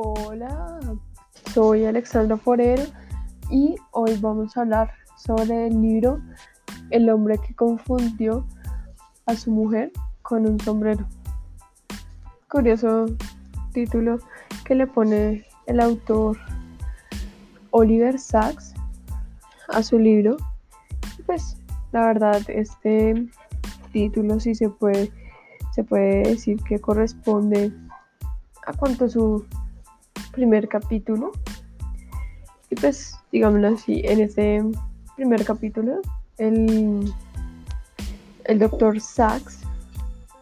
Hola, soy Alexandra Forero y hoy vamos a hablar sobre el libro El hombre que confundió a su mujer con un sombrero. Curioso título que le pone el autor Oliver Sacks a su libro. Pues la verdad este título sí se puede se puede decir que corresponde a cuanto su primer capítulo. Y pues, digámoslo así, en ese primer capítulo, el, el doctor Sachs,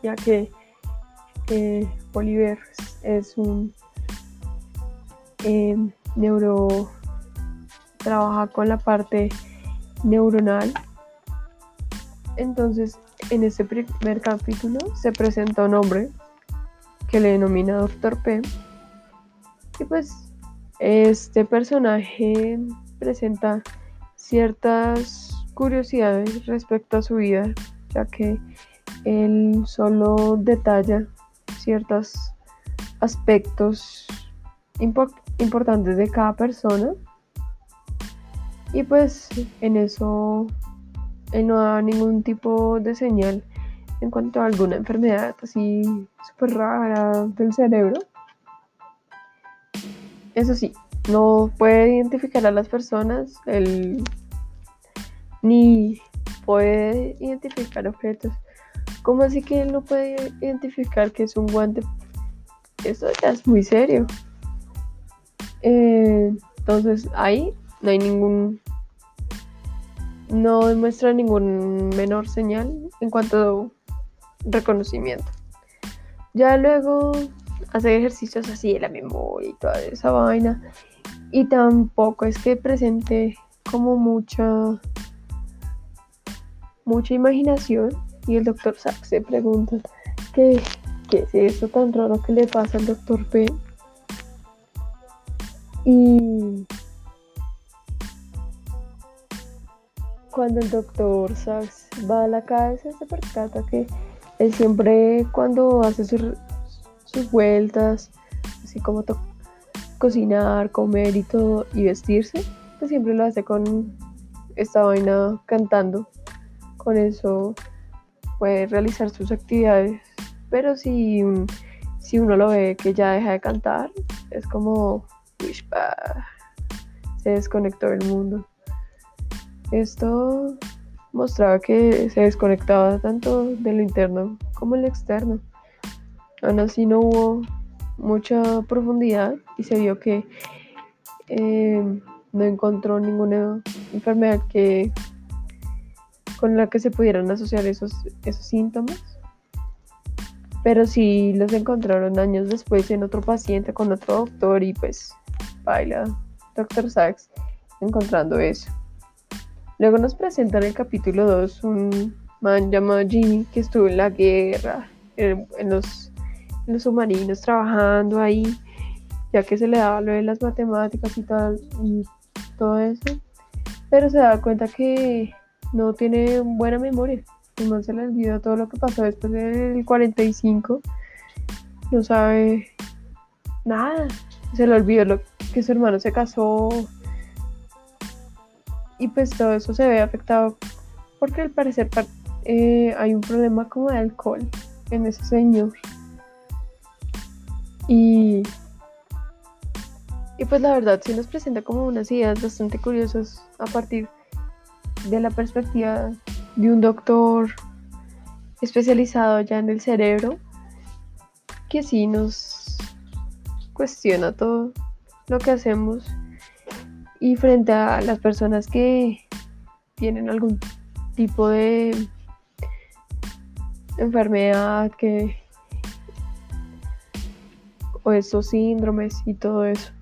ya que Oliver es un eh, neuro, trabaja con la parte neuronal. Entonces, en ese primer capítulo se presenta un hombre que le denomina Doctor P y pues este personaje presenta ciertas curiosidades respecto a su vida, ya que él solo detalla ciertos aspectos importantes de cada persona. Y pues en eso él no da ningún tipo de señal en cuanto a alguna enfermedad así súper rara del cerebro. Eso sí, no puede identificar a las personas, ni puede identificar objetos. ¿Cómo así que él no puede identificar que es un guante? Eso ya es muy serio. Eh, entonces ahí no hay ningún... No demuestra ningún menor señal en cuanto a reconocimiento. Ya luego hacer ejercicios así de la memoria y toda esa vaina. Y tampoco es que presente como mucha mucha imaginación y el doctor Sachs se pregunta ¿qué, qué es eso tan raro que le pasa al doctor P y cuando el doctor Sachs va a la casa se percata que él siempre cuando hace su, vueltas, así como cocinar, comer y todo, y vestirse, pues siempre lo hace con esta vaina cantando. Con eso puede realizar sus actividades. Pero si, si uno lo ve que ya deja de cantar, es como se desconectó del mundo. Esto mostraba que se desconectaba tanto de lo interno como el externo. Aún así no hubo mucha profundidad y se vio que eh, no encontró ninguna enfermedad que con la que se pudieran asociar esos, esos síntomas. Pero sí los encontraron años después en otro paciente con otro doctor y pues baila Dr. Sachs encontrando eso. Luego nos presentan en el capítulo 2 un man llamado Jimmy que estuvo en la guerra, en los los submarinos trabajando ahí, ya que se le daba lo de las matemáticas y tal, y todo eso. Pero se da cuenta que no tiene buena memoria. No se le olvidó todo lo que pasó después del 45. No sabe nada. Se le olvidó lo que su hermano se casó. Y pues todo eso se ve afectado porque al parecer eh, hay un problema como de alcohol en ese señor. Y, y pues la verdad sí nos presenta como unas ideas bastante curiosas a partir de la perspectiva de un doctor especializado ya en el cerebro que sí nos cuestiona todo lo que hacemos y frente a las personas que tienen algún tipo de enfermedad que o esos síndromes y todo eso.